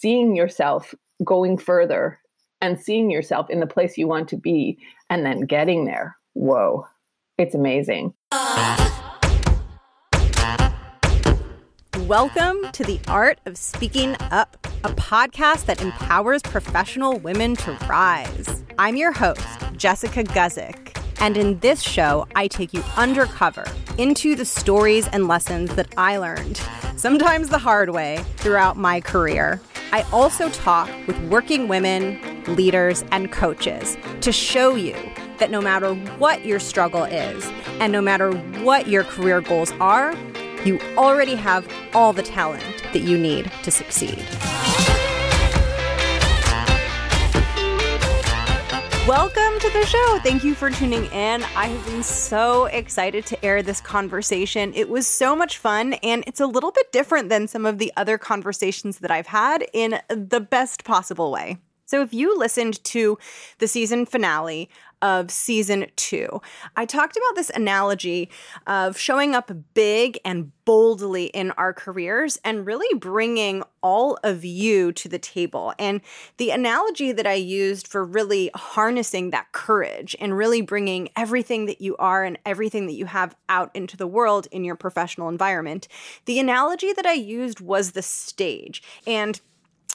seeing yourself going further and seeing yourself in the place you want to be and then getting there. Whoa, it's amazing. Welcome to the Art of Speaking Up, a podcast that empowers professional women to rise. I'm your host, Jessica Guzik. And in this show, I take you undercover into the stories and lessons that I learned, sometimes the hard way, throughout my career. I also talk with working women, leaders, and coaches to show you that no matter what your struggle is, and no matter what your career goals are, you already have all the talent that you need to succeed. Welcome to the show. Thank you for tuning in. I have been so excited to air this conversation. It was so much fun, and it's a little bit different than some of the other conversations that I've had in the best possible way. So, if you listened to the season finale of season two. I talked about this analogy of showing up big and boldly in our careers and really bringing all of you to the table. And the analogy that I used for really harnessing that courage and really bringing everything that you are and everything that you have out into the world in your professional environment, the analogy that I used was the stage. And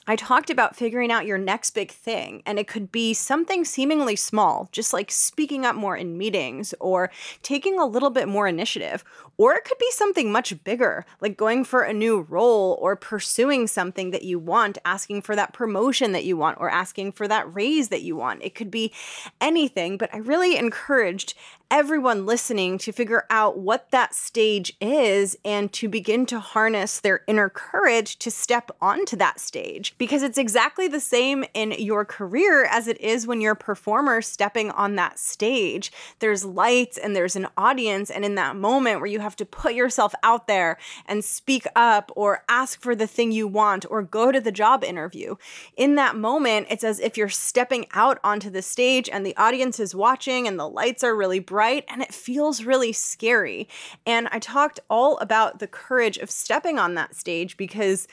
I talked about figuring out your next big thing, and it could be something seemingly small, just like speaking up more in meetings or taking a little bit more initiative. Or it could be something much bigger, like going for a new role or pursuing something that you want, asking for that promotion that you want, or asking for that raise that you want. It could be anything, but I really encouraged everyone listening to figure out what that stage is and to begin to harness their inner courage to step onto that stage. Because it's exactly the same in your career as it is when you're a performer stepping on that stage. There's lights and there's an audience, and in that moment where you have to put yourself out there and speak up or ask for the thing you want or go to the job interview, in that moment, it's as if you're stepping out onto the stage and the audience is watching and the lights are really bright right? And it feels really scary. And I talked all about the courage of stepping on that stage because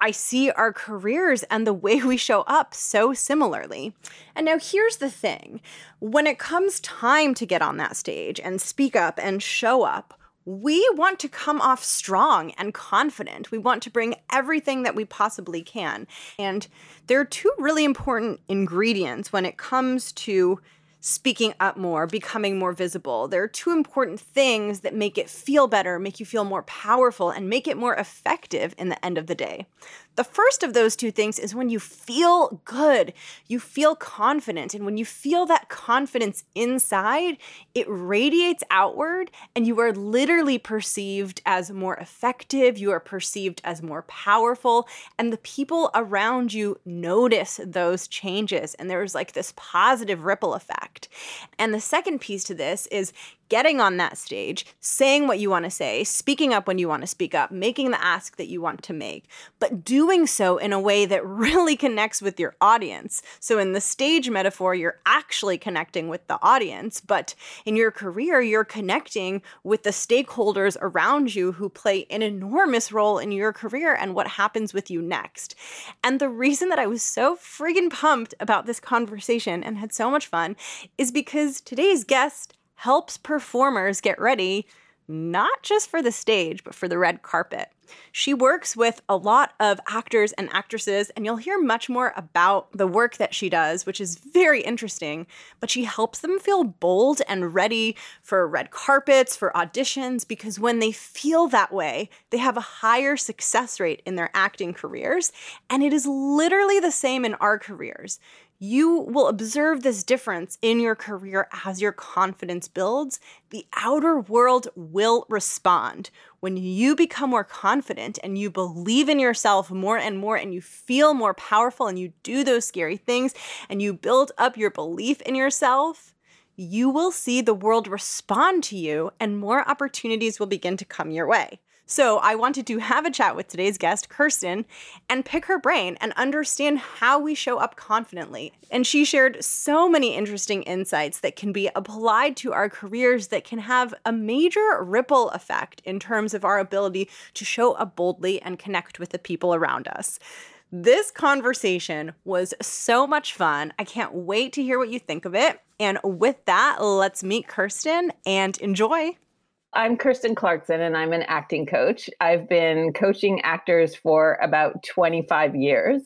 I see our careers and the way we show up so similarly. And now here's the thing when it comes time to get on that stage and speak up and show up, we want to come off strong and confident. We want to bring everything that we possibly can. And there are two really important ingredients when it comes to speaking up more, becoming more visible. There are two important things that make it feel better, make you feel more powerful, and make it more effective in the end of the day. The first of those two things is when you feel good, you feel confident. And when you feel that confidence inside, it radiates outward, and you are literally perceived as more effective, you are perceived as more powerful, and the people around you notice those changes. And there's like this positive ripple effect. And the second piece to this is getting on that stage, saying what you want to say, speaking up when you want to speak up, making the ask that you want to make, but doing so in a way that really connects with your audience. So, in the stage metaphor, you're actually connecting with the audience, but in your career, you're connecting with the stakeholders around you who play an enormous role in your career and what happens with you next. And the reason that I was so friggin' pumped about this conversation and had so much fun is because today's guest helps performers get ready not just for the stage, but for the red carpet. She works with a lot of actors and actresses, and you'll hear much more about the work that she does, which is very interesting. But she helps them feel bold and ready for red carpets, for auditions, because when they feel that way, they have a higher success rate in their acting careers. And it is literally the same in our careers you will observe this difference in your career as your confidence builds. The outer world will respond. When you become more confident and you believe in yourself more and more, and you feel more powerful, and you do those scary things, and you build up your belief in yourself, you will see the world respond to you, and more opportunities will begin to come your way. So I wanted to have a chat with today's guest, Kirsten, and pick her brain and understand how we show up confidently. And she shared so many interesting insights that can be applied to our careers that can have a major ripple effect in terms of our ability to show up boldly and connect with the people around us. This conversation was so much fun. I can't wait to hear what you think of it. And with that, let's meet Kirsten and enjoy. I'm Kirsten Clarkson, and I'm an acting coach. I've been coaching actors for about 25 years,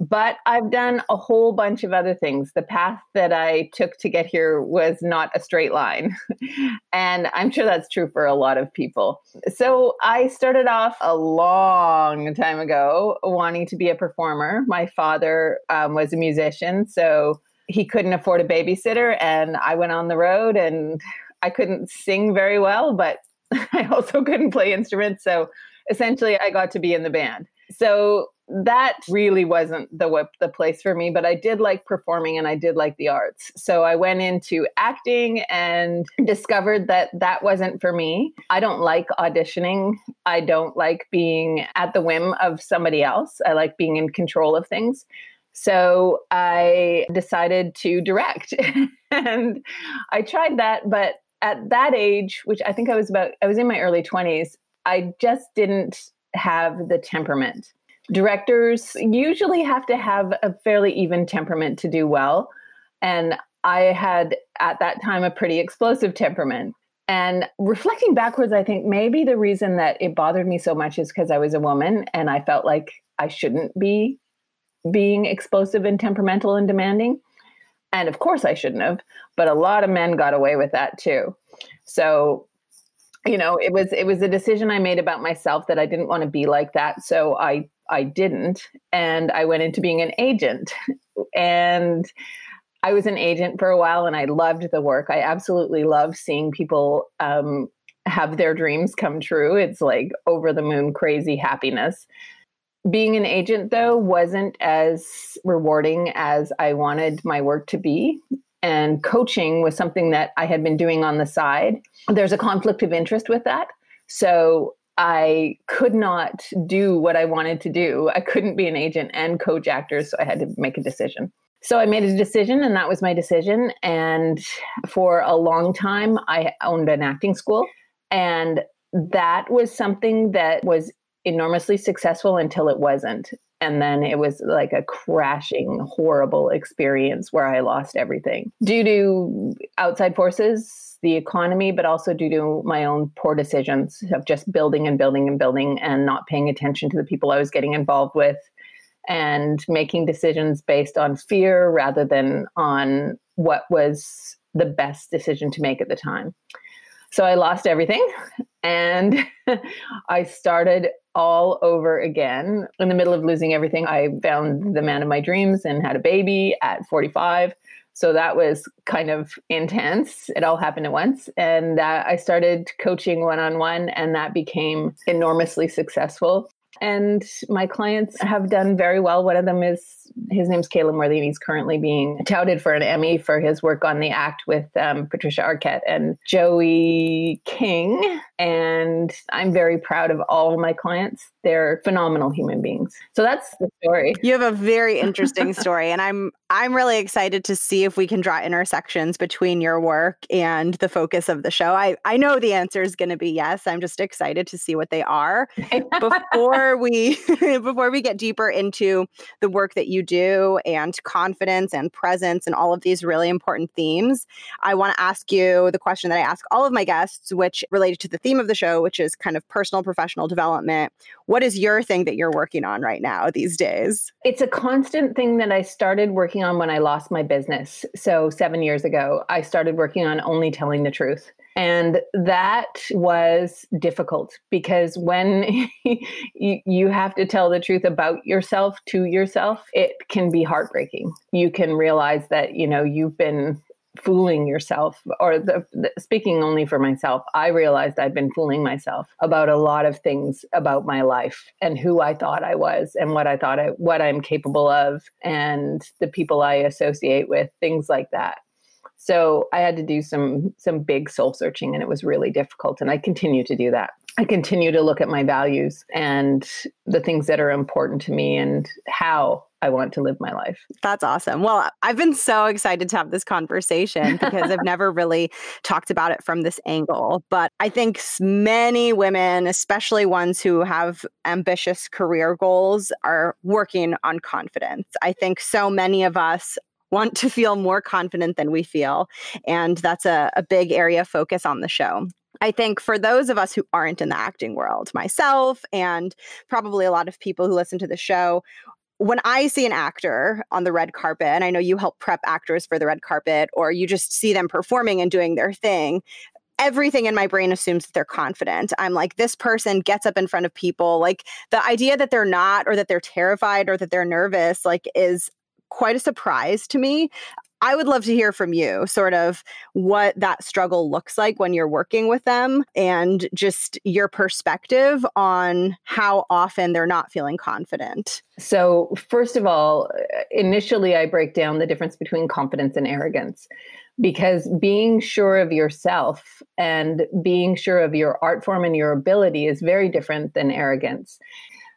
but I've done a whole bunch of other things. The path that I took to get here was not a straight line. and I'm sure that's true for a lot of people. So I started off a long time ago wanting to be a performer. My father um, was a musician, so he couldn't afford a babysitter, and I went on the road and I couldn't sing very well, but I also couldn't play instruments. So essentially, I got to be in the band. So that really wasn't the the place for me, but I did like performing and I did like the arts. So I went into acting and discovered that that wasn't for me. I don't like auditioning. I don't like being at the whim of somebody else. I like being in control of things. So I decided to direct. and I tried that, but at that age, which I think I was about, I was in my early 20s, I just didn't have the temperament. Directors usually have to have a fairly even temperament to do well. And I had at that time a pretty explosive temperament. And reflecting backwards, I think maybe the reason that it bothered me so much is because I was a woman and I felt like I shouldn't be being explosive and temperamental and demanding. And of course, I shouldn't have, but a lot of men got away with that too. So, you know, it was it was a decision I made about myself that I didn't want to be like that. So I I didn't, and I went into being an agent, and I was an agent for a while, and I loved the work. I absolutely love seeing people um, have their dreams come true. It's like over the moon, crazy happiness being an agent though wasn't as rewarding as I wanted my work to be. And coaching was something that I had been doing on the side. There's a conflict of interest with that. So I could not do what I wanted to do. I couldn't be an agent and coach actors. So I had to make a decision. So I made a decision, and that was my decision. And for a long time, I owned an acting school. And that was something that was enormously successful until it wasn't. And then it was like a crashing, horrible experience where I lost everything due to outside forces, the economy, but also due to my own poor decisions of just building and building and building and not paying attention to the people I was getting involved with and making decisions based on fear rather than on what was the best decision to make at the time. So I lost everything and I started all over again. In the middle of losing everything, I found the man of my dreams and had a baby at 45. So that was kind of intense. It all happened at once. And uh, I started coaching one on one, and that became enormously successful. And my clients have done very well. One of them is his name's Caleb and he's currently being touted for an Emmy for his work on The Act with um, Patricia Arquette and Joey King. And I'm very proud of all of my clients. They're phenomenal human beings. So that's the story. You have a very interesting story, and I'm I'm really excited to see if we can draw intersections between your work and the focus of the show. I I know the answer is going to be yes. I'm just excited to see what they are. before we before we get deeper into the work that you do and confidence and presence and all of these really important themes, I want to ask you the question that I ask all of my guests, which related to the theme of the show, which is kind of personal professional development. What is your thing that you're working on right now these days? It's a constant thing that I started working on when I lost my business. So, seven years ago, I started working on only telling the truth. And that was difficult because when you, have to tell the truth about yourself to yourself, it can be heartbreaking. You can realize that, you know, you've been fooling yourself or the, the, speaking only for myself i realized i'd been fooling myself about a lot of things about my life and who i thought i was and what i thought i what i'm capable of and the people i associate with things like that so I had to do some some big soul searching and it was really difficult and I continue to do that. I continue to look at my values and the things that are important to me and how I want to live my life. That's awesome. Well, I've been so excited to have this conversation because I've never really talked about it from this angle. But I think many women, especially ones who have ambitious career goals, are working on confidence. I think so many of us want to feel more confident than we feel. And that's a, a big area of focus on the show. I think for those of us who aren't in the acting world, myself and probably a lot of people who listen to the show, when I see an actor on the red carpet, and I know you help prep actors for the red carpet, or you just see them performing and doing their thing, everything in my brain assumes that they're confident. I'm like, this person gets up in front of people. Like the idea that they're not, or that they're terrified, or that they're nervous, like is quite a surprise to me. I would love to hear from you, sort of what that struggle looks like when you're working with them and just your perspective on how often they're not feeling confident. So, first of all, uh, initially, I break down the difference between confidence and arrogance because being sure of yourself and being sure of your art form and your ability is very different than arrogance.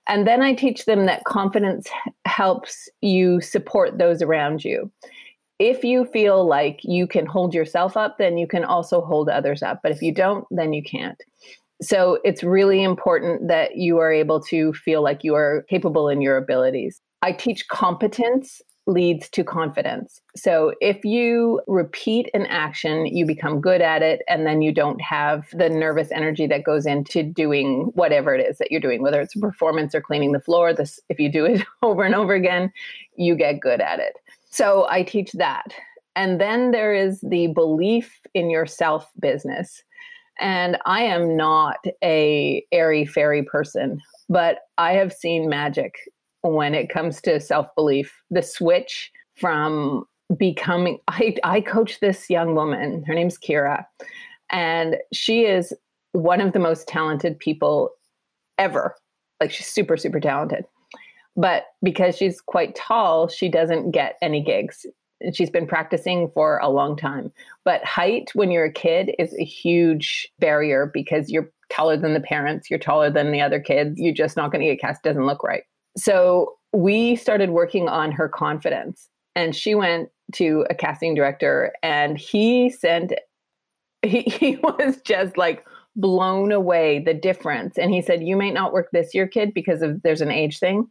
And then I teach them that confidence helps you support those around you. If you feel like you can hold yourself up, then you can also hold others up. But if you don't, then you can't. So it's really important that you are able to feel like you are capable in your abilities. I teach competence leads to confidence. So if you repeat an action, you become good at it, and then you don't have the nervous energy that goes into doing whatever it is that you're doing, whether it's a performance or cleaning the floor. This, if you do it over and over again, you get good at it. So I teach that. And then there is the belief in yourself business. And I am not a airy fairy person, but I have seen magic when it comes to self belief. The switch from becoming, I, I coach this young woman, her name's Kira, and she is one of the most talented people ever. Like she's super, super talented. But because she's quite tall, she doesn't get any gigs. She's been practicing for a long time. But height, when you're a kid, is a huge barrier because you're taller than the parents, you're taller than the other kids. You're just not going to get cast. Doesn't look right. So we started working on her confidence, and she went to a casting director, and he sent. He, he was just like blown away the difference and he said you may not work this year kid because of there's an age thing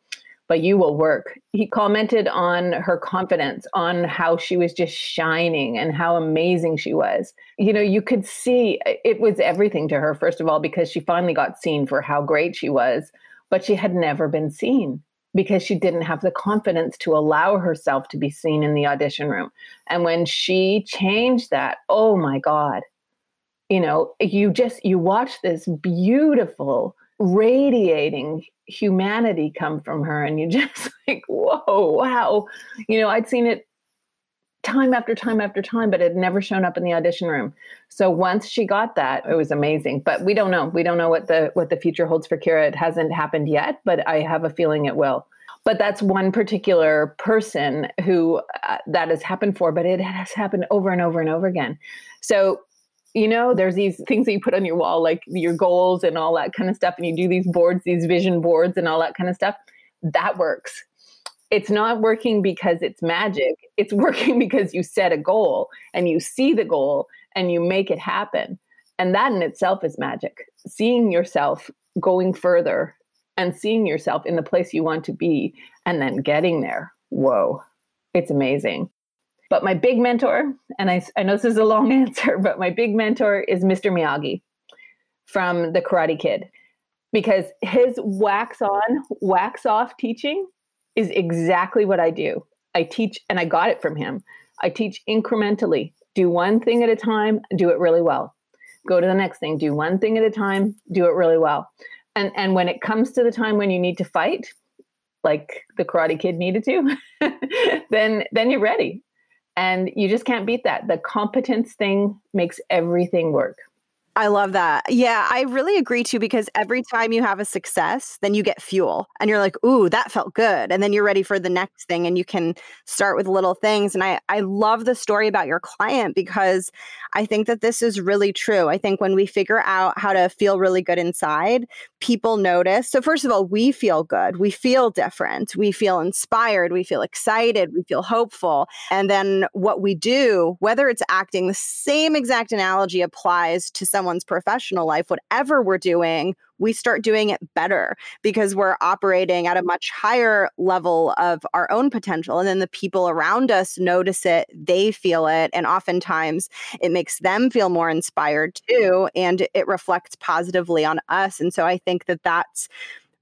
but you will work. He commented on her confidence, on how she was just shining and how amazing she was. You know, you could see uh, it was everything to her, first of all, because she finally got seen for how great she was, but she had never been seen because she didn't have the confidence to allow herself to be seen in the audition room. And when she changed that, oh my God, you know, you just, you watch this beautiful, radiating humanity come from her and you just like whoa wow. You know i'd seen it time after time after time but it had never shown up in the audition room. So once she got that it was amazing but we don't know. We don't know what the what the future holds for kira. It hasn't happened yet but i have a feeling it will. But that's one particular person who uh, that has happened for but it has happened over and over and over again. So you know there's these things that you put on your wall like your goals and all that kind of stuff and you do these boards these vision boards and all that kind of stuff. That works. It's not working because it's magic. It's working because you set a goal and you see the goal and you make it happen. And that in itself is magic. Seeing yourself going further and seeing yourself in the place you want to be and then getting there. Whoa. It's amazing but my big mentor, and I, I know this is a long answer, but my big mentor is Mr. Miyagi from The Karate Kid because his wax on, wax off teaching is exactly what I do. I teach, and I got it from him. I teach incrementally. Do one thing at a time, do it really well. Go to the next thing, do one thing at a time, do it really well. And and when it comes to the time when you need to fight, like the karate kid needed to, then then you're ready and you just can't beat that. The competence thing makes everything work. I love that. Yeah, I really agree too because every time you have a success, then you get fuel and you're like, ooh, that felt good. And then you're ready for the next thing and you can start with little things. And I, I love the story about your client because I think that this is really true. I think when we figure out how to feel really good inside, people notice. So, first of all, we feel good. We feel different. We feel inspired. We feel excited. We feel hopeful. And then what we do, whether it's acting, the same exact analogy applies to some someone's professional life, whatever we're doing, we start doing it better because we're operating at a much higher level of our own potential. And then the people around us notice it, they feel it. And oftentimes it makes them feel more inspired too. And it reflects positively on us. And so I think that that's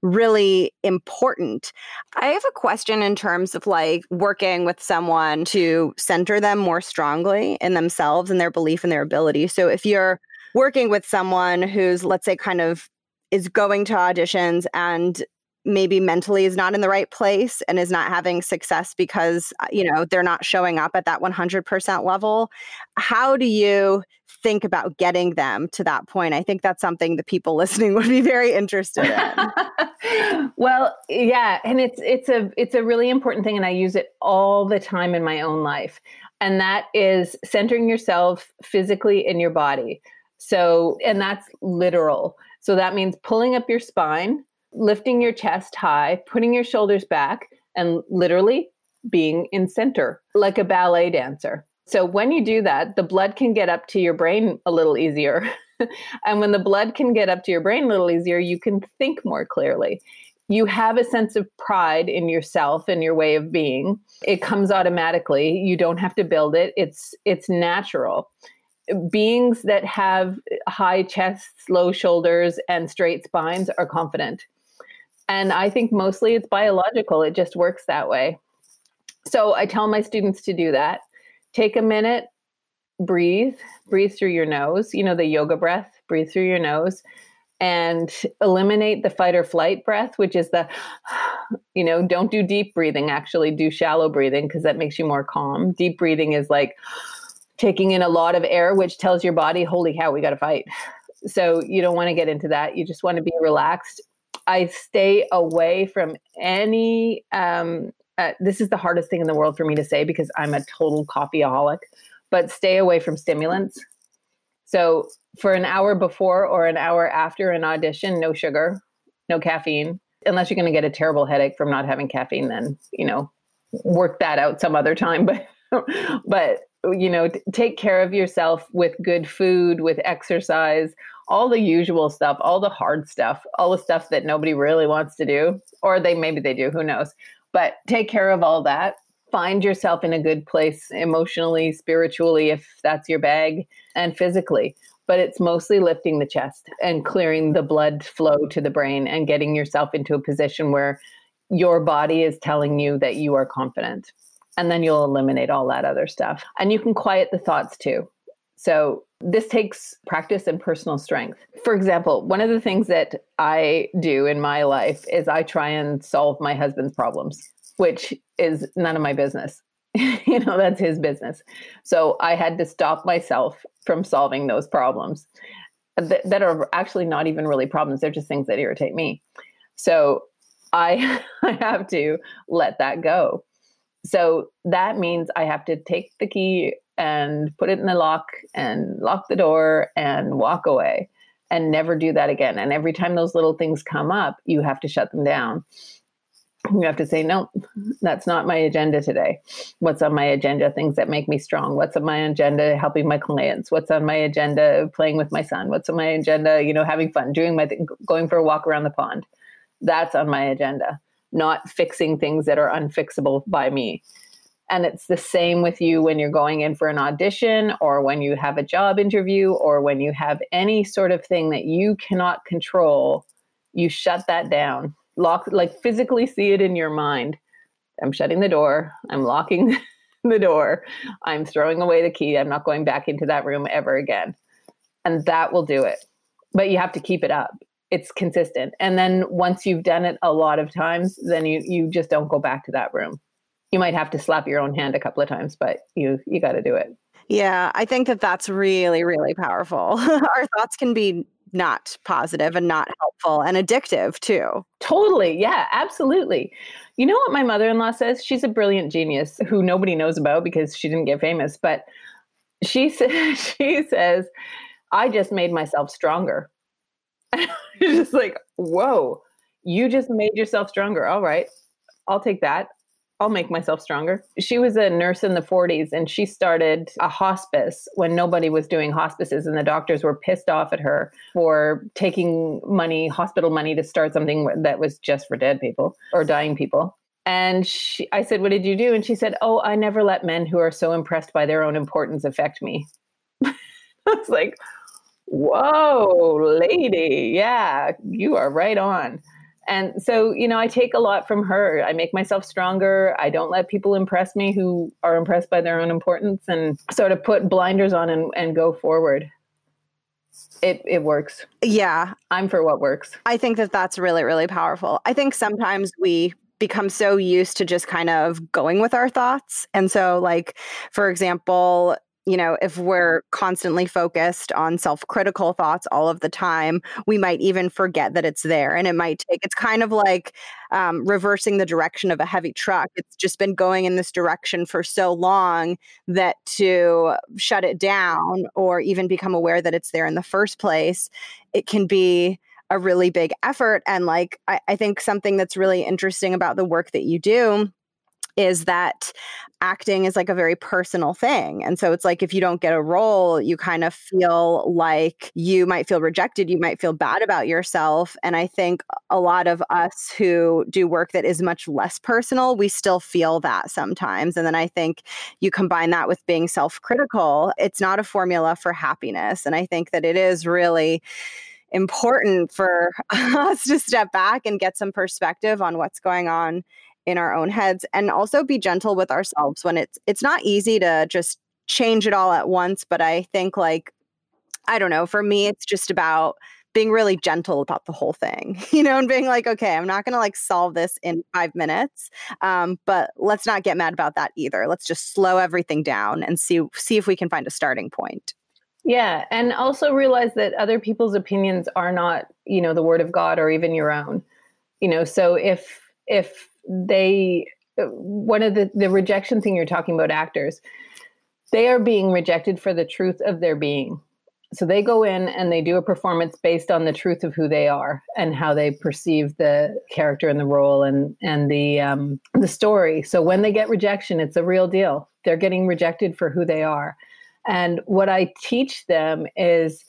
really important. I have a question in terms of like working with someone to center them more strongly in themselves and their belief and their ability. So if you're working with someone who's, let's say, kind of is going to auditions and maybe mentally is not in the right place and is not having success because uh, you know they're not showing up at that 100% level how do you think about getting them to that point? I think that's something the people listening would be very interested in. Well yeah and it's it's a it's a really important thing and i use it all the time in my own life and that is centering yourself physically in your body so, and that's literal. So that means pulling up your spine, lifting your chest high, putting your shoulders back, and literally being in center like a ballet dancer. So when you do that, the blood can get up to your brain a little easier. and when the blood can get up to your brain a little easier, you can think more clearly. You have a sense of pride in yourself and your way of being. It comes automatically. You don't have to build it. It's it's natural beings that have high chests, low shoulders, and straight spines are confident. And I think mostly it's biological, it just works that way. So I tell my students to do that. Take a minute, breathe, breathe through your nose, you know, the yoga breath, breathe through your nose, and eliminate the fight or flight breath, which is the, you know, don't do deep breathing, actually, do shallow breathing because that makes you more calm. Deep breathing is like, taking in a lot of air, which tells your body, holy cow, we got to fight. So you don't want to get into that. You just want to be relaxed. I stay away from any, um, uh, this is the hardest thing in the world for me to say because I'm a total coffeeaholic, but stay away from stimulants. So for an hour before or an hour after an audition, no sugar, no caffeine, unless you're going to get a terrible headache from not having caffeine, then, you know, work that out some other time. But, but you know, take care of yourself with good food, with exercise, all the usual stuff, all the hard stuff, all the stuff that nobody really wants to do, or they maybe they do, who knows. But take care of all that. Find yourself in a good place emotionally, spiritually, if that's your bag, and physically. But it's mostly lifting the chest and clearing the blood flow to the brain and getting yourself into a position where your body is telling you that you are confident and then you'll eliminate all that other stuff. And you can quiet the thoughts too. So this takes practice and personal strength. For example, one of the things that I do in my life is I try and solve my husband's problems, which is none of my business. you know, that's his business. So I had to stop myself from solving those problems that, that are actually not even really problems. They're just things that irritate me. So I, I have to let that go so that means I have to take the key and put it in the lock and lock the door and walk away and never do that again. And every time those little things come up, you have to shut them down. You have to say, no, that's not my agenda today. What's on my agenda? Things that make me strong. What's on my agenda? Helping my clients. What's on my agenda? Playing with my son. What's on my agenda? You know, having fun, doing my going for a walk around the pond. That's on my agenda not fixing things that are unfixable by me. And it's the same with you when you're going in for an audition or when you have a job interview or when you have any sort of thing that you cannot control, you shut that down. Lock like physically see it in your mind. I'm shutting the door. I'm locking the door. I'm throwing away the key. I'm not going back into that room ever again. And that will do it. But you have to keep it up it's consistent. And then once you've done it a lot of times, then you you just don't go back to that room. You might have to slap your own hand a couple of times, but you you got to do it. Yeah, I think that that's really, really powerful. Our thoughts can be not positive and not helpful and addictive too. Totally. Yeah, absolutely. You know what my mother in law says? She's a brilliant genius who nobody knows about because she didn't get famous. But she says, she says, I just made myself stronger. just like, whoa, you just made yourself stronger. All right, I'll take that. I'll make myself stronger. She was a nurse in the 40s and she started a hospice when nobody was doing hospices and the doctors were pissed off at her for taking money, hospital money to start something that was just for dead people or dying people. And she, I said, What did you do? And she said, Oh, I never let men who are so impressed by their own importance affect me. I was like, Whoa, lady. Yeah, you are right on. And so, you know, I take a lot from her. I make myself stronger. I don't let people impress me who are impressed by their own importance and sort of put blinders on and, and go forward. It, it works. Yeah. I'm for what works. I think that that's really, really powerful. I think sometimes we become so used to just kind of going with our thoughts. And so, like, for example, you know, if we're constantly focused on self critical thoughts all of the time, we might even forget that it's there. And it might take, it's kind of like um, reversing the direction of a heavy truck. It's just been going in this direction for so long that to shut it down or even become aware that it's there in the first place, it can be a really big effort. And like, I, I think something that's really interesting about the work that you do is that acting is like a very personal thing. And so it's like if you don't get a role, you kind of feel like you might feel rejected, you might feel bad about yourself. And I think a lot of us who do work that is much less personal, we still feel that sometimes. And then I think you combine that with being self critical, it's not a formula for happiness. And I think that it is really important for us to step back and get some perspective on what's going on in our own heads and also be gentle with ourselves when it's it's not easy to just change it all at once but i think like i don't know for me it's just about being really gentle about the whole thing you know and being like okay i'm not going to like solve this in five minutes um, but let's not get mad about that either let's just slow everything down and see see if we can find a starting point yeah, and also realize that other people's opinions are not, you know, the word of God or even your own. You know, so if if they one of the the rejection thing you're talking about actors, they are being rejected for the truth of their being. So they go in and they do a performance based on the truth of who they are and how they perceive the character and the role and and the um, the story. So when they get rejection, it's a real deal. They're getting rejected for who they are and what I teach them is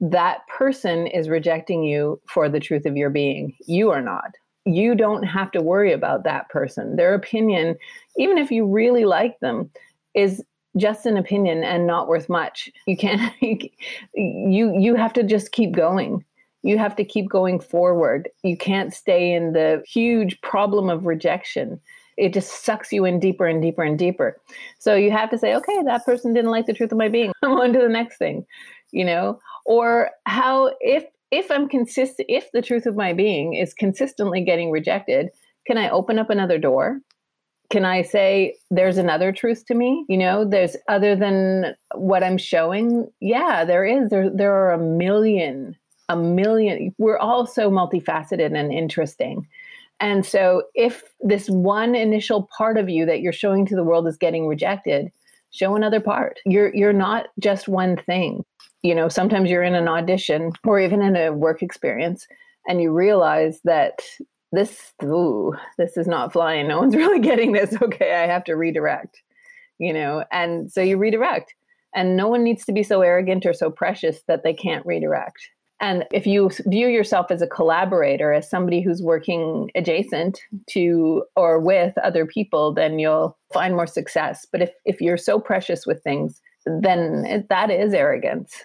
that person is rejecting you for the truth of your being. You are not. You don't have to worry about that person. Their opinion, even if you really like them, is just an opinion and not worth much. You can't you you have to just keep going. You have to keep going forward. You can't stay in the huge problem of rejection it just sucks you in deeper and deeper and deeper. So you have to say, okay, that person didn't like the truth of my being. I'm on to the next thing, you know? Or how if if I'm consistent if the truth of my being is consistently getting rejected, can I open up another door? Can I say there's another truth to me? You know, there's other than what I'm showing. Yeah, there is. There there are a million, a million. We're all so multifaceted and interesting and so, if this one initial part of you that you're showing to the world is getting rejected, show another part. You're you're not just one thing. You know, sometimes you're in an audition or even in a work experience, and you realize that this ooh, this is not flying. No one's really getting this. Okay, I have to redirect. You know, and so you redirect. And no one needs to be so arrogant or so precious that they can't redirect and if you view yourself as a collaborator, as somebody who's working adjacent to or with other people, then you'll find more success. But if, if you're so precious with things, then that is arrogance.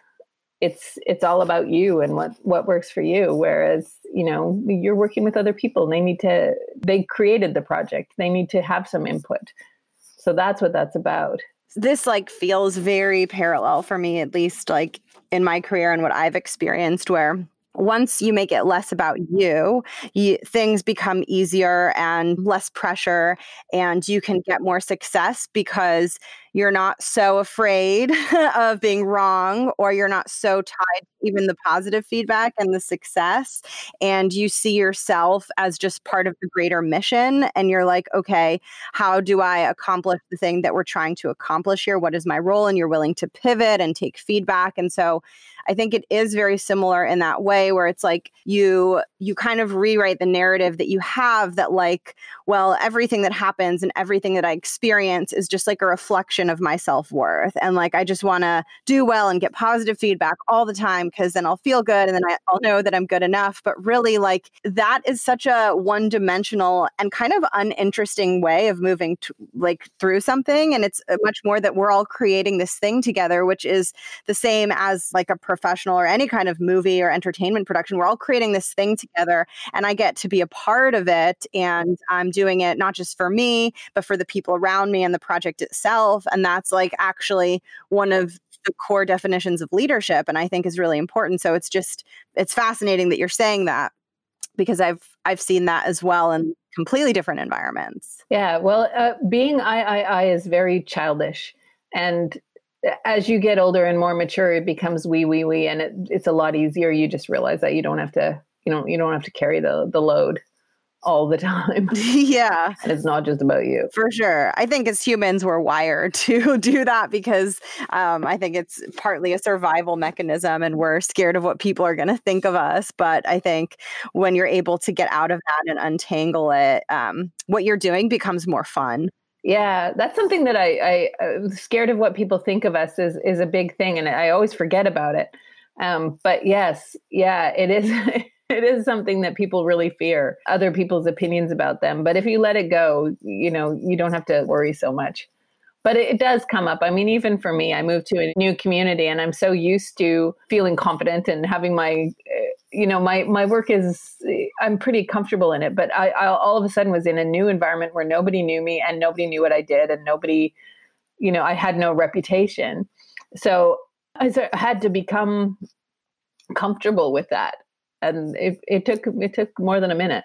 It's it's all about you and what what works for you. Whereas you know you're working with other people. They need to they created the project. They need to have some input. So that's what that's about this like feels very parallel for me at least like in my career and what I've experienced where once you make it less about you, you, things become easier and less pressure and you can get more success because you're not so afraid of being wrong or you're not so tied even the positive feedback and the success and you see yourself as just part of the greater mission and you're like okay how do i accomplish the thing that we're trying to accomplish here? What is my role? And you're willing to pivot and take feedback and so I think it is very similar in that way where it's like you you kind of rewrite the narrative that you have that like well everything that happens and everything that I experience is just like a reflection of my self-worth and like I just want to do well and get positive feedback all the time because then I'll feel good and then I'll know that I'm good enough but really like that is such a one-dimensional and kind of uninteresting way of moving like through something and it's uh, much more that we're all creating this thing together which is the same as like a professional or any kind of movie or entertainment production. We're all creating this thing together, and I get to be a part of it. And I'm doing it not just for me, but for the people around me and the project itself. And that's like actually one of the core definitions of leadership and i think is really important. So it's just it's fascinating that you're saying that because i've i've seen that as well in completely different environments. Yeah well uh, being iii is very childish and as you get older and more mature, it becomes we, we, we, and it, it's a lot easier. You just realize that you don't have to, you know, you don't have to carry the the load all the time. yeah. And it's not just about you. For sure. I think as humans, we're wired to do that because um, I think it's partly a survival mechanism and we're scared of what people are going to think of us. But I think when you're able to get out of that and untangle it, um, what you're doing becomes more fun. Yeah, that's something that I, I uh, scared of what people think of us is is a big thing, and I always forget about it. Um, but yes, yeah, it is. it is something that people really fear other people's opinions about them. But if you let it go, you know, you don't have to worry so much. But it, does come up. I mean, even for me, I moved to a new community, and I'm so used to feeling confident and having my uh, you know my my work is i'm pretty comfortable in it but I, I, all of a sudden was in a new environment where nobody knew me and nobody knew what i did and nobody you know i had no reputation so i had to become comfortable with that and it, it took it took more than a minute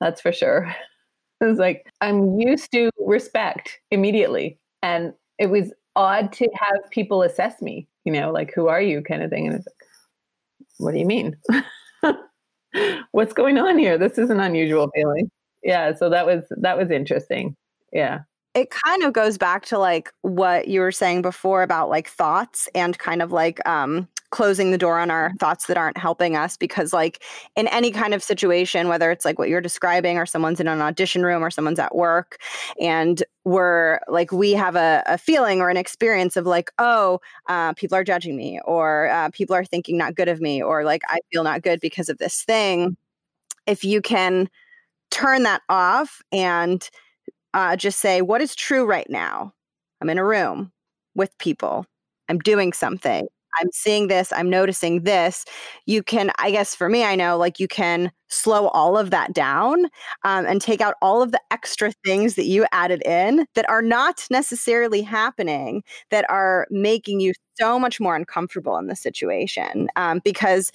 that's for sure it was like i'm used to respect immediately and it was odd to have people assess me you know like who are you kind of thing and it's like what do you mean? What's going on here? This is an unusual feeling. Yeah, so that was that was interesting. Yeah. It kind of goes back to like what you were saying before about like thoughts and kind of like um closing the door on our thoughts that aren't helping us because like in any kind of situation whether it's like what you're describing or someone's in an audition room or someone's at work and we're like we have a, a feeling or an experience of like oh uh, people are judging me or uh, people are thinking not good of me or like i feel not good because of this thing. If you can turn that off and uh, just say what is true right now? I'm in a room with people. I'm doing something I'm seeing this, I'm noticing this. You can, I guess for me, I know like you can slow all of that down um, and take out all of the extra things that you added in that are not necessarily happening, that are making you so much more uncomfortable in the situation. Um, because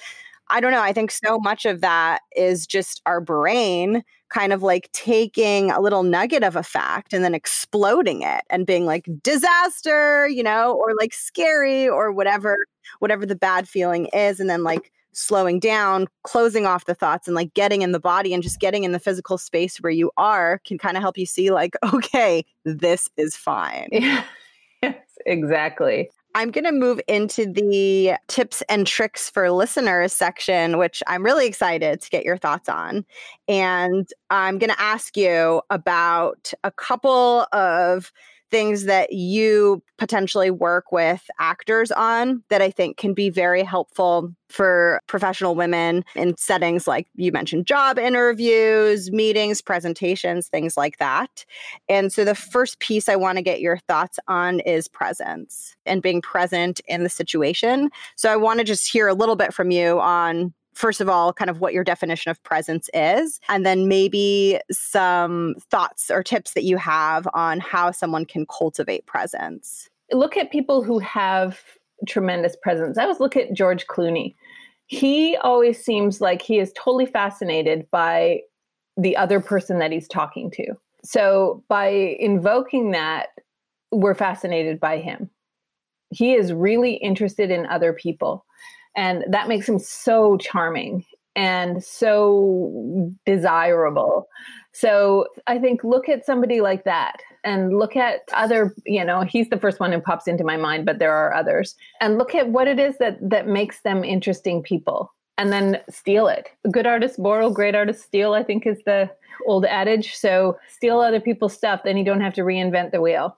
I don't know. I think so much of that is just our brain kind of like taking a little nugget of a fact and then exploding it and being like disaster, you know, or like scary or whatever, whatever the bad feeling is. And then like slowing down, closing off the thoughts and like getting in the body and just getting in the physical space where you are can kind of help you see like, okay, this is fine. Yeah. Yes, exactly. I'm going to move into the tips and tricks for listeners section, which I'm really excited to get your thoughts on. And I'm going to ask you about a couple of things that you potentially work with actors on that I think can be very helpful for professional women in settings like you mentioned job interviews, meetings, presentations, things like that. And so the first piece I want to get your thoughts on is presence and being present in the situation. So I want to just hear a little bit from you on first of all, kind of what your definition of presence is, and then maybe some thoughts or tips that you have on how someone can cultivate presence. Look at people who have tremendous presence. I always look at George Clooney. He always seems like he is totally fascinated by the other person that he's talking to. So by invoking that we're fascinated by him. He is really interested in other people. And that makes him so charming and so desirable. So I think look at somebody like that and look at other, you know, he's the first one who pops into my mind, but there are others. And look at what it is that that makes them interesting people and then steal it. Good artists borrow, great artists steal, I think is the old adage. So steal other people's stuff, then you don't have to reinvent the wheel.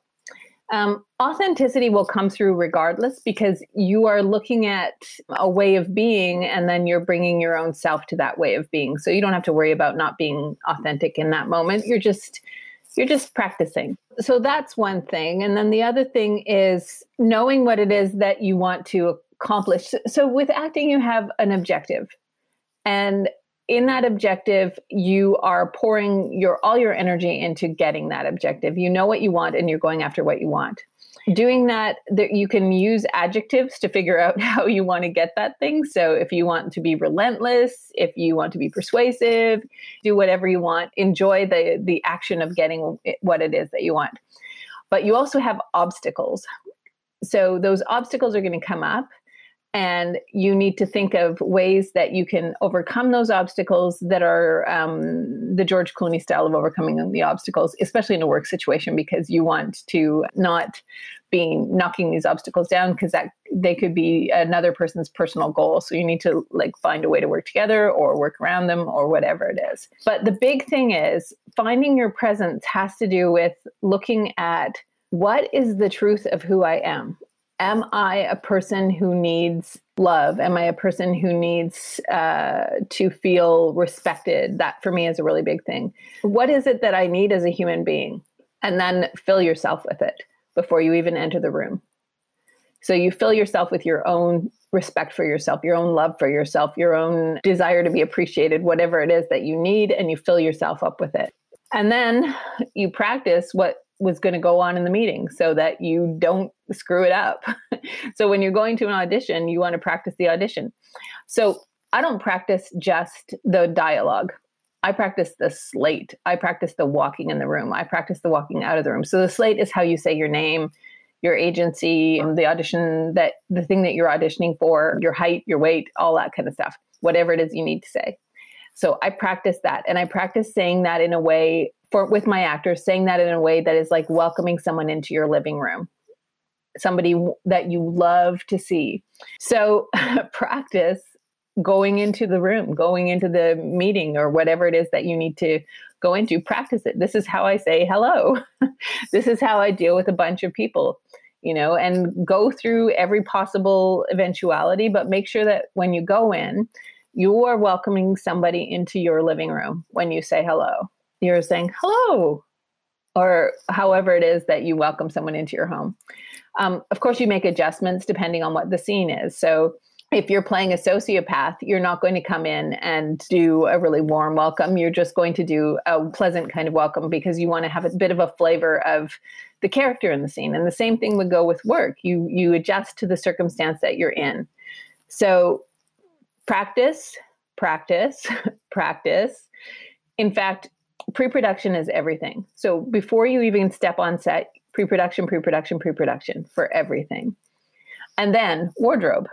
Um, authenticity will come through regardless because you are looking at a way of being and then you're bringing your own self to that way of being. So you don't have to worry about not being authentic in that moment. You're just you're just practicing. So that's one thing. And then the other thing is knowing what it is that you want to accomplish. So with acting you have an objective. And in that objective you are pouring your all your energy into getting that objective. You know what you want and you're going after what you want. Doing that that you can use adjectives to figure out how you want to get that thing. So if you want to be relentless if you want to be persuasive do whatever you want. Enjoy the the action of getting what it is that you want. But you also have obstacles. So those obstacles are going to come up and you need to think of ways that you can overcome those obstacles that are um, the George Clooney style of overcoming the obstacles, especially in a work situation, because you want to not be knocking these obstacles down because that they could be another person's personal goal. So you need to like find a way to work together or work around them or whatever it is. But the big thing is finding your presence has to do with looking at what is the truth of who I am am I a person who needs love? Am I a person who needs uh, to feel respected? That for me is a really big thing. What is it that I need as a human being? And then fill yourself with it before you even enter the room. So you fill yourself with your own respect for yourself, your own love for yourself, your own desire to be appreciated, whatever it is that you need, and you fill yourself up with it. And then you practice what was going to go on in the meeting so that you don't screw it up. so when you're going to an audition, you want to practice the audition. So I don't practice just the dialogue. I practice the slate. I practice the walking in the room. I practice the walking out of the room. So the slate is how you say your name, your agency, the audition that the thing that you're auditioning for, your height, your weight, all that kind of stuff. Whatever it is you need to say. So I practice that and I practice saying that in a way for with my actors saying that in a way that is like welcoming someone into your living room. Somebody that you love to see. So practice going into the room going into the meeting or whatever it is that you need to go into. Practice it. This is how i say hello. This is how i deal with a bunch of people you know and go through every possible eventuality but make sure that when you go in you are welcoming somebody into your living room when you say hello you're saying hello or however it is that you welcome someone into your home. Um, of course, you make adjustments depending on what the scene is. So, if you're playing a sociopath, you're not going to come in and do a really warm welcome. You're just going to do a pleasant kind of welcome because you want to have a bit of a flavor of the character in the scene. And the same thing would go with work. You you adjust to the circumstance that you're in. So, practice, practice, practice. In fact, pre-production is everything. So before you even step on set, pre-production, pre-production, pre-production for everything. And then wardrobe.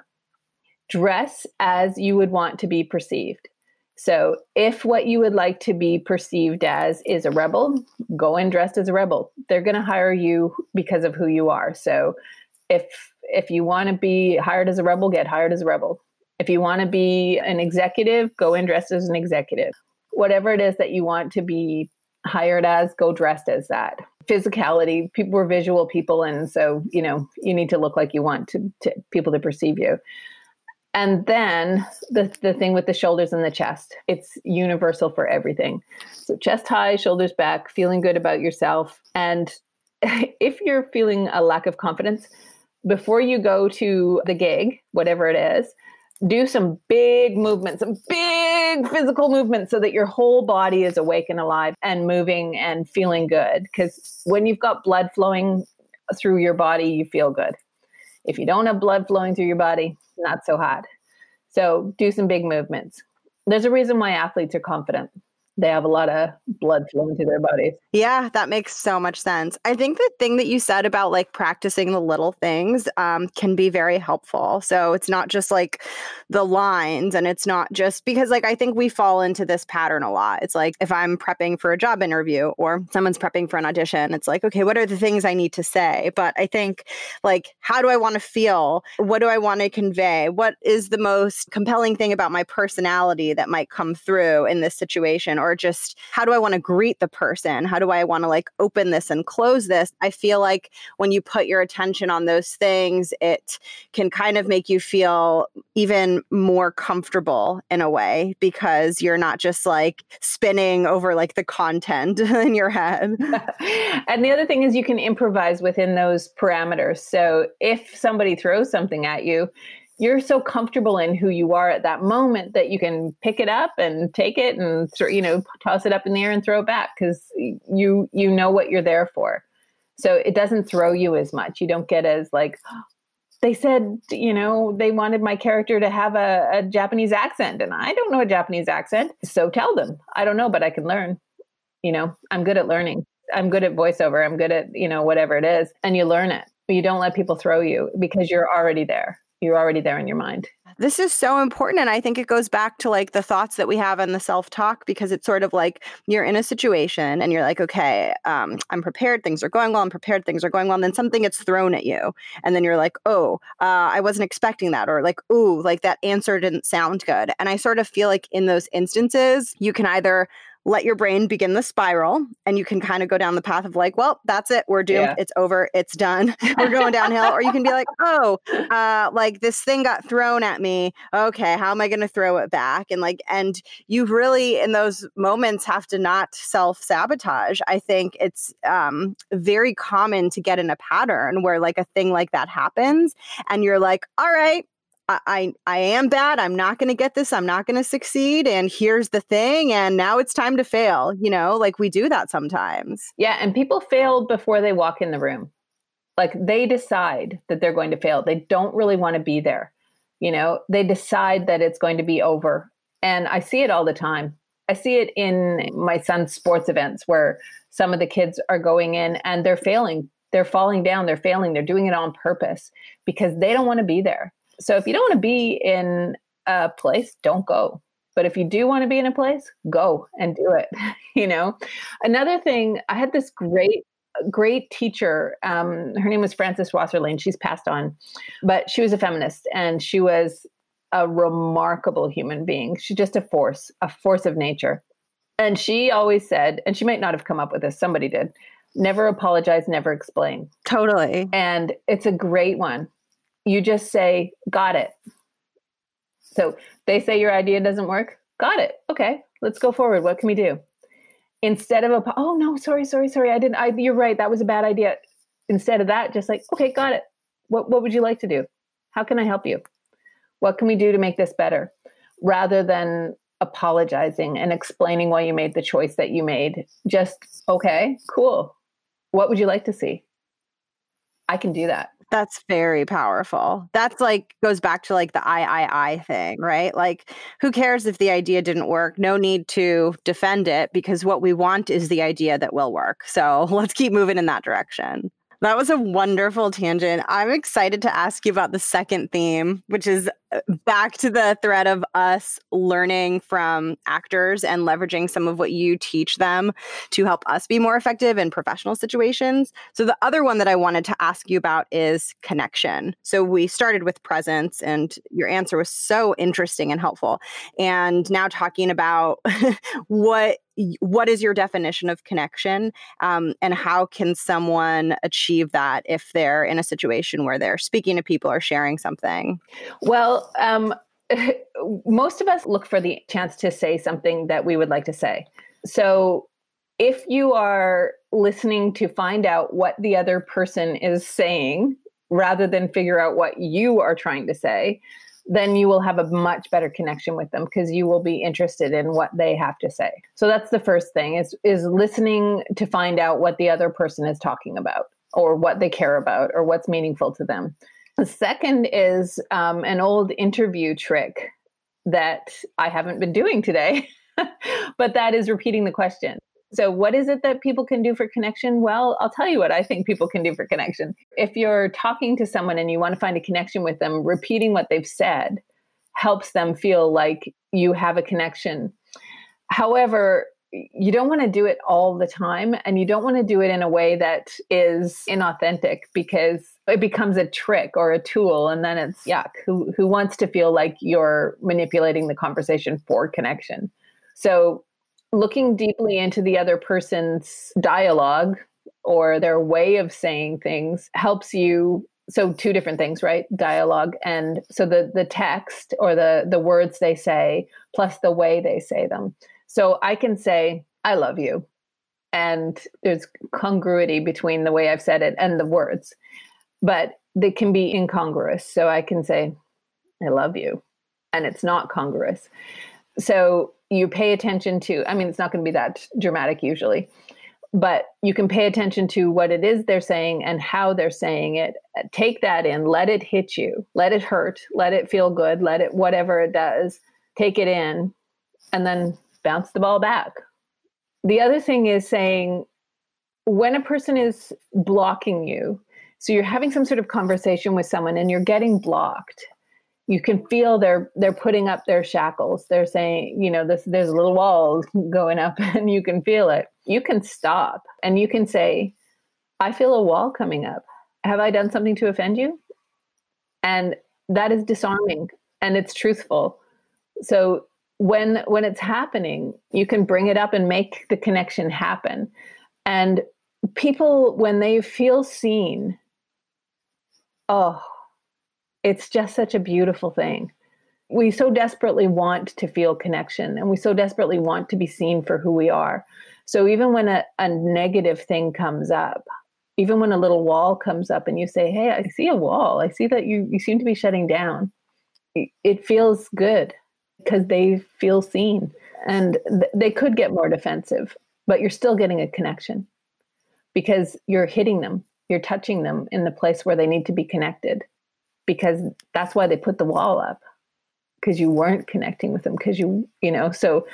Dress as you would want to be perceived. So if what you would like to be perceived as is a rebel, go in dressed as a rebel. They're going to hire you because of who you are. So if if you want to be hired as a rebel, get hired as a rebel. If you want to be an executive, go in dressed as an executive whatever it is that you want to be hired as, go dressed as that. Physicality, people are visual people, and so you know you need to look like you want to, to people to perceive you. And then the the thing with the shoulders and the chest, it's universal for everything. So chest high, shoulders back, feeling good about yourself, and if you're feeling a lack of confidence before you go to the gig, whatever it is, do some big movements, some big physical movements so that your whole body is awake and alive and moving and feeling good. Because when you've got blood flowing through your body, you feel good. If you don't have blood flowing through your body, not so hot. So do some big movements. There's a reason why athletes are confident. They have a lot of blood flowing to their bodies. Yeah, that makes so much sense. I think the thing that you said about like practicing the little things um, can be very helpful. So it's not just like the lines, and it's not just because like I think we fall into this pattern a lot. It's like if I'm prepping for a job interview or someone's prepping for an audition, it's like, okay, what are the things I need to say? But I think like, how do I want to feel? What do I want to convey? What is the most compelling thing about my personality that might come through in this situation? Or just how do I want to greet the person? How do I want to like open this and close this? I feel like when you put your attention on those things, it can kind of make you feel even more comfortable in a way because you're not just like spinning over like the content in your head. and the other thing is you can improvise within those parameters. So if somebody throws something at you, you're so comfortable in who you are at that moment that you can pick it up and take it and you know toss it up in the air and throw it back because you you know what you're there for. So it doesn't throw you as much. You don't get as like they said you know they wanted my character to have a, a japanese accent and i don't know a japanese accent so tell them. I don't know but i can learn. You know i'm good at learning. I'm good at voiceover. I'm good at you know whatever it is and you learn it. You don't let people throw you because you're already there you're already there in your mind. This is so important. And I think it goes back to like the thoughts that we have in the self talk because it's sort of like you're in a situation and you're like, okay, um, I'm prepared. Things are going well. I'm prepared. Things are going well. And then something gets thrown at you. And then you're like, oh, uh, I wasn't expecting that. Or like, ooh, like that answer didn't sound good. And I sort of feel like in those instances, you can either let your brain begin the spiral and you can kind of go down the path of like well that's it we're doomed yeah. it's over it's done we're going downhill. Or you can be like oh uh like this thing got thrown at me okay how am i going to throw it back? And like and you really in those moments have to not self sabotage i think it's um very common to get in a pattern where like a thing like that happens and you're like all right I, I am bad. I'm not going to get this. I'm not going to succeed. And here's the thing. And now it's time to fail. You know, like we do that sometimes. Yeah. And people fail before they walk in the room. Like they decide that they're going to fail. They don't really want to be there. You know, they decide that it's going to be over. And I see it all the time. I see it in my son's sports events where some of the kids are going in and they're failing. They're falling down. They're failing. They're doing it on purpose because they don't want to be there so if you don't want to be in a place, don't go. But if you do want to be in a place, go and do it. you know, another thing, I had this great great teacher. Um, her name was Frances Wasserlin. She's passed on, but she was a feminist and she was a remarkable human being. She's just a force, a force of nature. And she always said, and she might not have come up with this, somebody did never apologize, never explain. Totally. And it's a great one you just say, got it. So they say your idea doesn't work. Got it. Okay, let's go forward. What can we do? Instead of a, oh no, sorry, sorry, sorry, I didn't. I, you're right. That was a bad idea. Instead of that, just like, okay, got it. What what would you like to do? How can I help you? What can we do to make this better? Rather than apologizing and explaining why you made the choice that you made. Just okay, cool. What would you like to see? I can do that. That's very powerful. That's like goes back to like the I I I thing, right? Like who cares if the idea didn't work? No need to defend it because what we want is the idea that will work. So, let's keep moving in that direction. That was a wonderful tangent. I'm excited to ask you about the second theme, which is uh, back to the thread of us learning from actors and leveraging some of what you teach them to help us be more effective in professional situations. So, the other one that I wanted to ask you about is connection. So, we started with presence, and your answer was so interesting and helpful. And now, talking about what what is your definition of connection um, and how can someone achieve that if they're in a situation where they're speaking to people or sharing something? Well um, most of us look for the chance to say something that we would like to say. So if you are listening to find out what the other person is saying rather than figure out what you are trying to say then you will have a much better connection with them because you will be interested in what they have to say. So that's the first thing is is listening to find out what the other person is talking about or what they care about or what's meaningful to them. The second is um, an old interview trick that I haven't been doing today. but that is repeating the question. So, what is it that people can do for connection? Well, I'll tell you what I think people can do for connection. If you're talking to someone and you want to find a connection with them, repeating what they've said helps them feel like you have a connection. However, you don't want to do it all the time and you don't want to do it in a way that is inauthentic because it becomes a trick or a tool and then it's yuck who who wants to feel like you're manipulating the conversation for connection so looking deeply into the other person's dialogue or their way of saying things helps you so two different things right? Dialogue and so the the text or the the words they say plus the way they say them. So i can say i love you. And there's congruity between the way i've said it and the words. But they can be incongruous. So i can say i love you. And it's not congruous. So you pay attention to i mean it's not going to be that dramatic usually but you can pay attention to what it is they're saying and how they're saying it. Take that in let it hit you let it hurt let it feel good let it whatever it does take it in and then bounce the ball back. The other thing is saying when a person is blocking you so you're having some sort of conversation with someone and you're getting blocked you can feel they're they're putting up their shackles. They're saying you know this there's little wall going up and you can feel it. You can stop and you can say i feel a wall coming up. Have i done something to offend you? And that is disarming and it's truthful. So when when it's happening you can bring it up and make the connection happen. And people when they feel seen oh it's just such a beautiful thing. We so desperately want to feel connection and we so desperately want to be seen for who we are. So even when a, a negative thing comes up, even when a little wall comes up and you say, Hey, I see a wall, I see that you, you seem to be shutting down, it feels good because they feel seen. And th- they could get more defensive, but you're still getting a connection because you're hitting them, you're touching them in the place where they need to be connected because that's why they put the wall up because you weren't connecting with them because you you know so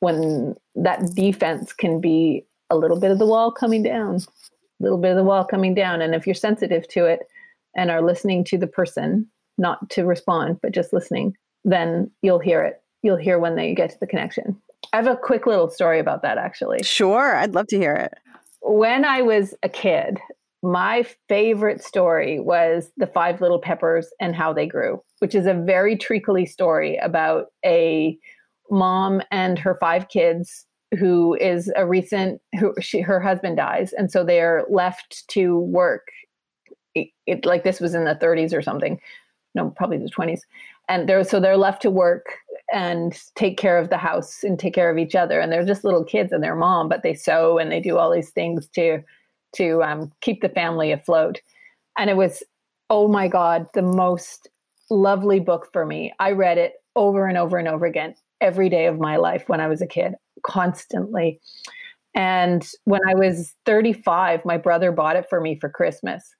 when that defense can be a little bit of the wall coming down a little bit of the wall coming down. And if you're sensitive to it and are listening to the person not to respond but just listening then you'll hear it. You'll hear when they get to the connection. I have a quick little story about that actually. Sure i'd love to hear it. When i was a kid my favorite story was the five little peppers and how they grew which is a very treacly story about a mom and her five kids who is a recent who she her husband dies and so they're left to work. It, it, like this was in the 30s or something. No probably the 20s and they're so they're left to work and take care of the house and take care of each other and they're just little kids and their mom but they sew and they do all these things to to um, keep the family afloat. And it was, oh my God, the most lovely book for me. I read it over and over and over again every day of my life when I was a kid, constantly. And when I was 35, my brother bought it for me for Christmas.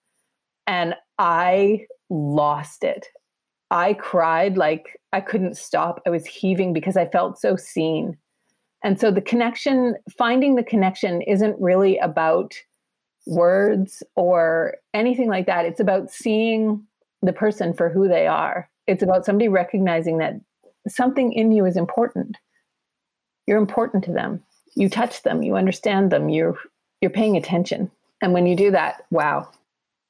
And I lost it. I cried like I couldn't stop. I was heaving because I felt so seen. And so the connection, finding the connection isn't really about words or anything like that. It's about seeing the person for who they are. It's about somebody recognizing that something in you is important. You're important to them. You touch them, you understand them, you're you're paying attention. And when you do that, wow,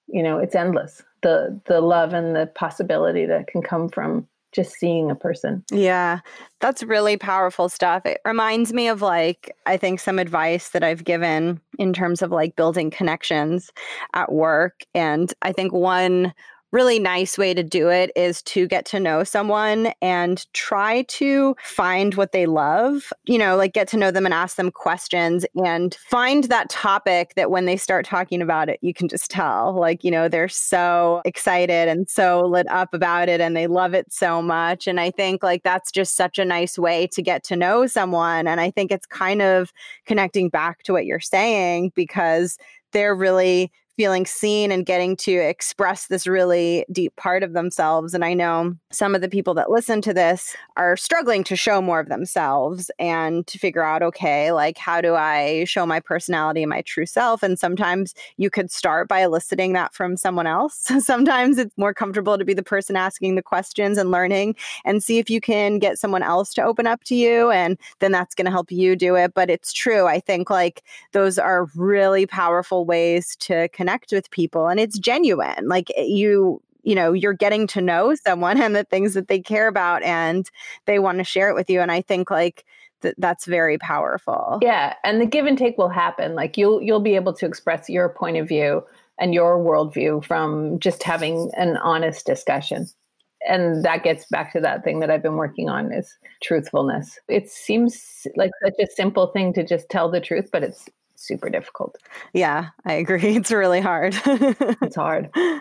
you know, it's endless. The the love and the possibility that can come from just seeing a person. Yeah, that's really powerful stuff. It reminds me of like, I think some advice that I've given in terms of like building connections at work. And I think one really nice way to do it is to get to know someone and try to find what they love, you know, like get to know them and ask them questions and find that topic that when they start talking about it, you can just tell, like, you know, they're so excited and so lit up about it and they love it so much. And I think like that's just such a nice way to get to know someone. And I think it's kind of connecting back to what you're saying because they're really feeling seen and getting to express this really deep part of themselves. And I know some of the people that listen to this are struggling to show more of themselves and to figure out, okay, like how do I show my personality and my true self? And sometimes you could start by eliciting that from someone else. sometimes it's more comfortable to be the person asking the questions and learning and see if you can get someone else to open up to you. And then that's going to help you do it. But it's true. I think like those are really powerful ways to connect connect with people and it's genuine. Like eh, you you know you're getting to know someone and the things that they care about and they want to share it with you and i think like th- that's very powerful yeah and the give and take will happen like you'll you'll be able to express your point of view and your worldview from just having an honest discussion and that gets back to that thing that i've been working on is truthfulness it seems like such a simple thing to just tell the truth but it's super difficult. Yeah, I agree. It's really hard. it's hard. Yeah.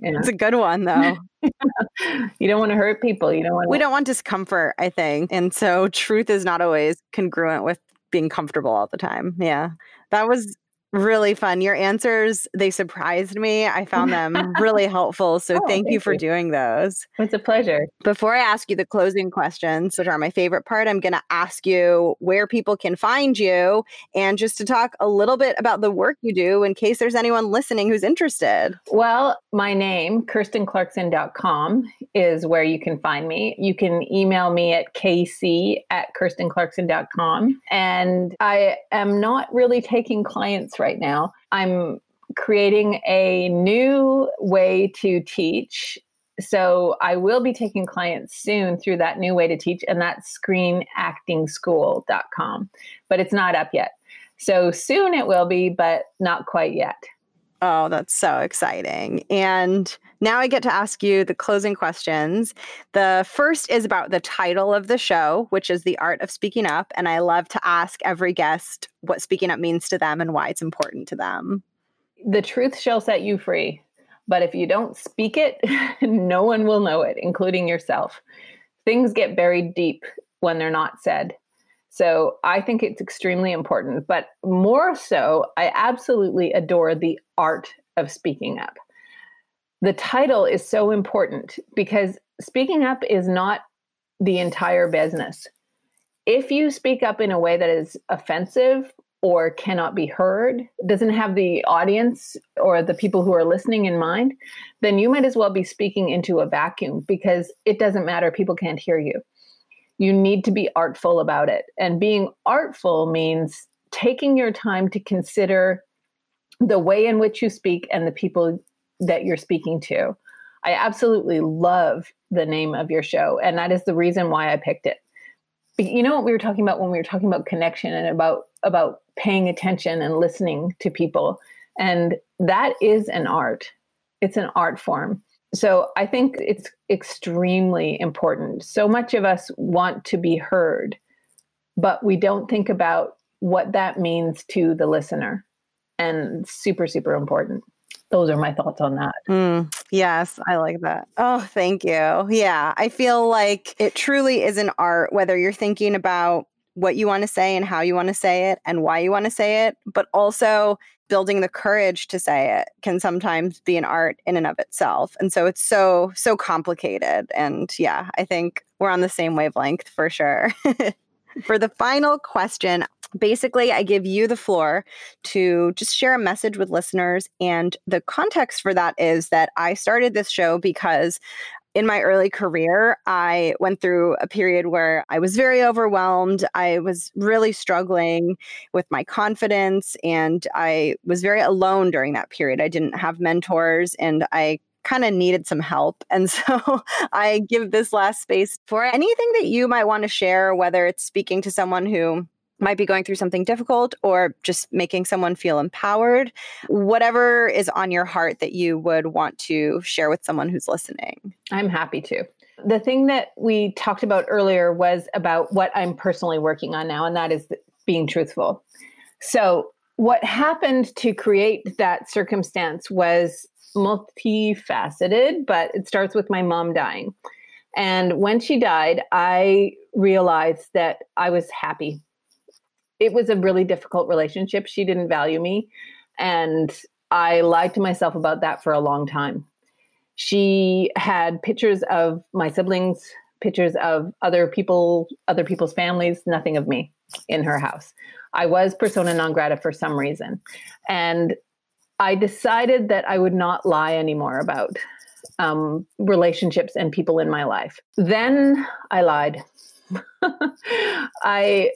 It's a good one though. you don't want to hurt people. You don't want We don't want discomfort, I think. And so truth is not always congruent with being comfortable all the time. Yeah. That was really fun. Your answers, they surprised me. I found them really helpful. So oh, thank, thank, you for you. doing those. It's a pleasure. Before I ask you the closing questions, which are my favorite part, I'm going to ask you where people can find you and just to talk a little bit about the work you do in case there's anyone listening who's interested. Well, my name, kirstenclarkson.com, is where you can find me. You can email me at kc at kirstenclarkson.com. And I am not really taking clients right now. I'm creating a new way to teach. So I will be taking clients soon through that new way to teach, and that's screenactingschool.com. But it's not up yet. So soon it will be, but not quite yet. Oh, that's so exciting. And now I get to ask you the closing questions. The first is about the title of the show, which is The Art of Speaking Up. And I love to ask every guest what speaking up means to them and why it's important to them. The truth shall set you free. But if you don't speak it, no one will know it, including yourself. Things get buried deep when they're not said. So I think it's extremely important. But more so, I absolutely adore the art of speaking up. The title is so important because speaking up is not the entire business. If you speak up in a way that is offensive or cannot be heard, doesn't have the audience or the people who are listening in mind, then you might as well be speaking into a vacuum because it doesn't matter. People can't hear you you need to be artful about it. And being artful means taking your time to consider the way in which you speak and the people that you're speaking to. I absolutely love the name of your show, and that is the reason why I picked it. You know what we were talking about when we were talking about connection and about about paying attention and listening to people, and that is an art. It's an art form. So I think it's extremely important. So much of us want to be heard, but we don't think about what that means to the listener. And super, super important. Those are my thoughts on that. Mm, yes, I like that. Oh, thank you. Yeah, I feel like it truly is an art, whether you're thinking about what you want to say and how you want to say it and why you want to say it, but also building the courage to say it can sometimes be an art in and of itself. And so it's so, so complicated. And yeah, I think we're on the same wavelength for sure. for the final question, basically, I give you the floor to just share a message with listeners. And the context for that is that I started this show because in my early career, I went through a period where I was very overwhelmed. I was really struggling with my confidence, and I was very alone during that period. I didn't have mentors, and I kind of needed some help. And so I give this last space for anything that you might want to share, whether it's speaking to someone who might be going through something difficult or just making someone feel empowered, whatever is on your heart that you would want to share with someone who's listening. I'm happy to. The thing that we talked about earlier was about what I'm personally working on now, and that is being truthful. So, what happened to create that circumstance was multifaceted, but it starts with my mom dying. And when she died, I realized that I was happy it was a really difficult relationship. She didn't value me. And I lied to myself about that for a long time. She had pictures of my siblings, pictures of other people, other people's families, nothing of me in her house. I was persona non grata for some reason. And I decided that I would not lie anymore about um, relationships and people in my life. Then I lied. I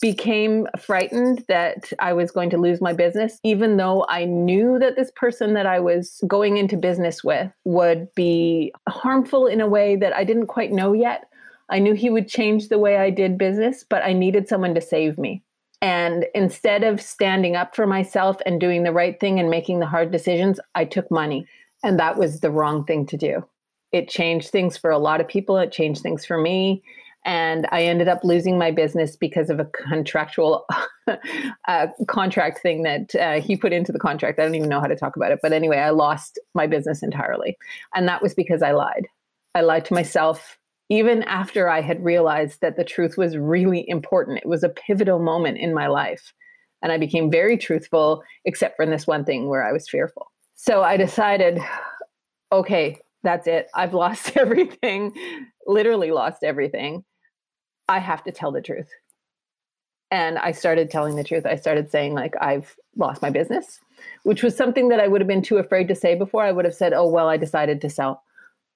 became frightened that I was going to lose my business, even though I knew that this person that I was going into business with would be harmful in a way that I didn't quite know yet. I knew he would change the way I did business, but I needed someone to save me. And instead of standing up for myself and doing the right thing and making the hard decisions, I took money. And that was the wrong thing to do. It changed things for a lot of people. It changed things for me and I ended up losing my business because of a contractual uh, contract thing that uh, he put into the contract. I don't even know how to talk about it, but anyway, I lost my business entirely, and that was because I lied. I lied to myself even after I had realized that the truth was really important. It was a pivotal moment in my life, and I became very truthful, except for in this one thing where I was fearful. So I decided, okay, that's it. I've lost everything, literally lost everything I have to tell the truth. And I started telling the truth. I started saying, like, I've lost my business, which was something that I would have been too afraid to say before. I would have said, oh, well, I decided to sell.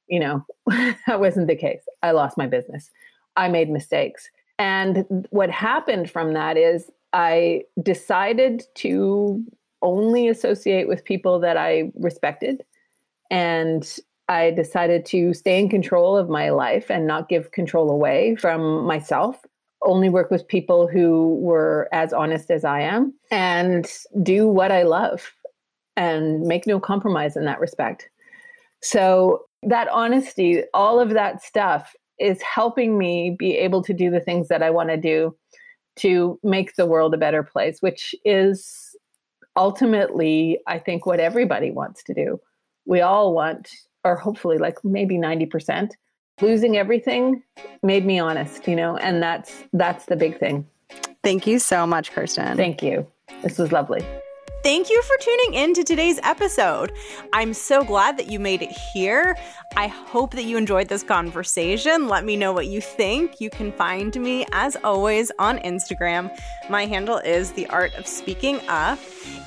You know, that wasn't the case. I lost my business. I made mistakes. And what happened from that is I decided to only associate with people that I respected and I decided to stay in control of my life and not give control away from myself. Only work with people who were as honest as I am and do what I love and make no compromise in that respect. So, that honesty, all of that stuff is helping me be able to do the things that I want to do to make the world a better place, which is ultimately, I think, what everybody wants to do. We all want or hopefully like maybe 90%. Losing everything made me honest, you know, and that's that's the big thing. Thank you so much, Kirsten. Thank you. This was lovely. Thank you for tuning in to today's episode. I'm so glad that you made it here. I hope that you enjoyed this conversation. Let me know what you think. You can find me, as always, on Instagram. My handle is The Art of Speaking Up.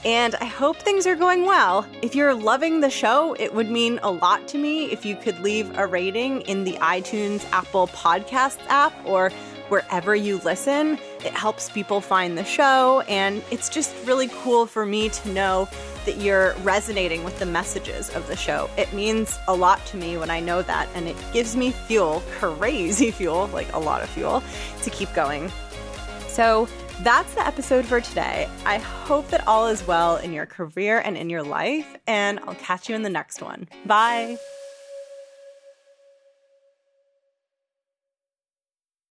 And I hope things are going well. If you're loving the show, it would mean a lot to me if you could leave a rating in the iTunes Apple Podcasts app or wherever you listen. It helps people find the show, and it's just really cool for me to know that you're resonating with the messages of the show. It means a lot to me when I know that, and it gives me fuel, crazy fuel, like a lot of fuel, to keep going. So, that's the episode for today. I hope that all is well in your career and in your life, and I'll catch you in the next one. Bye.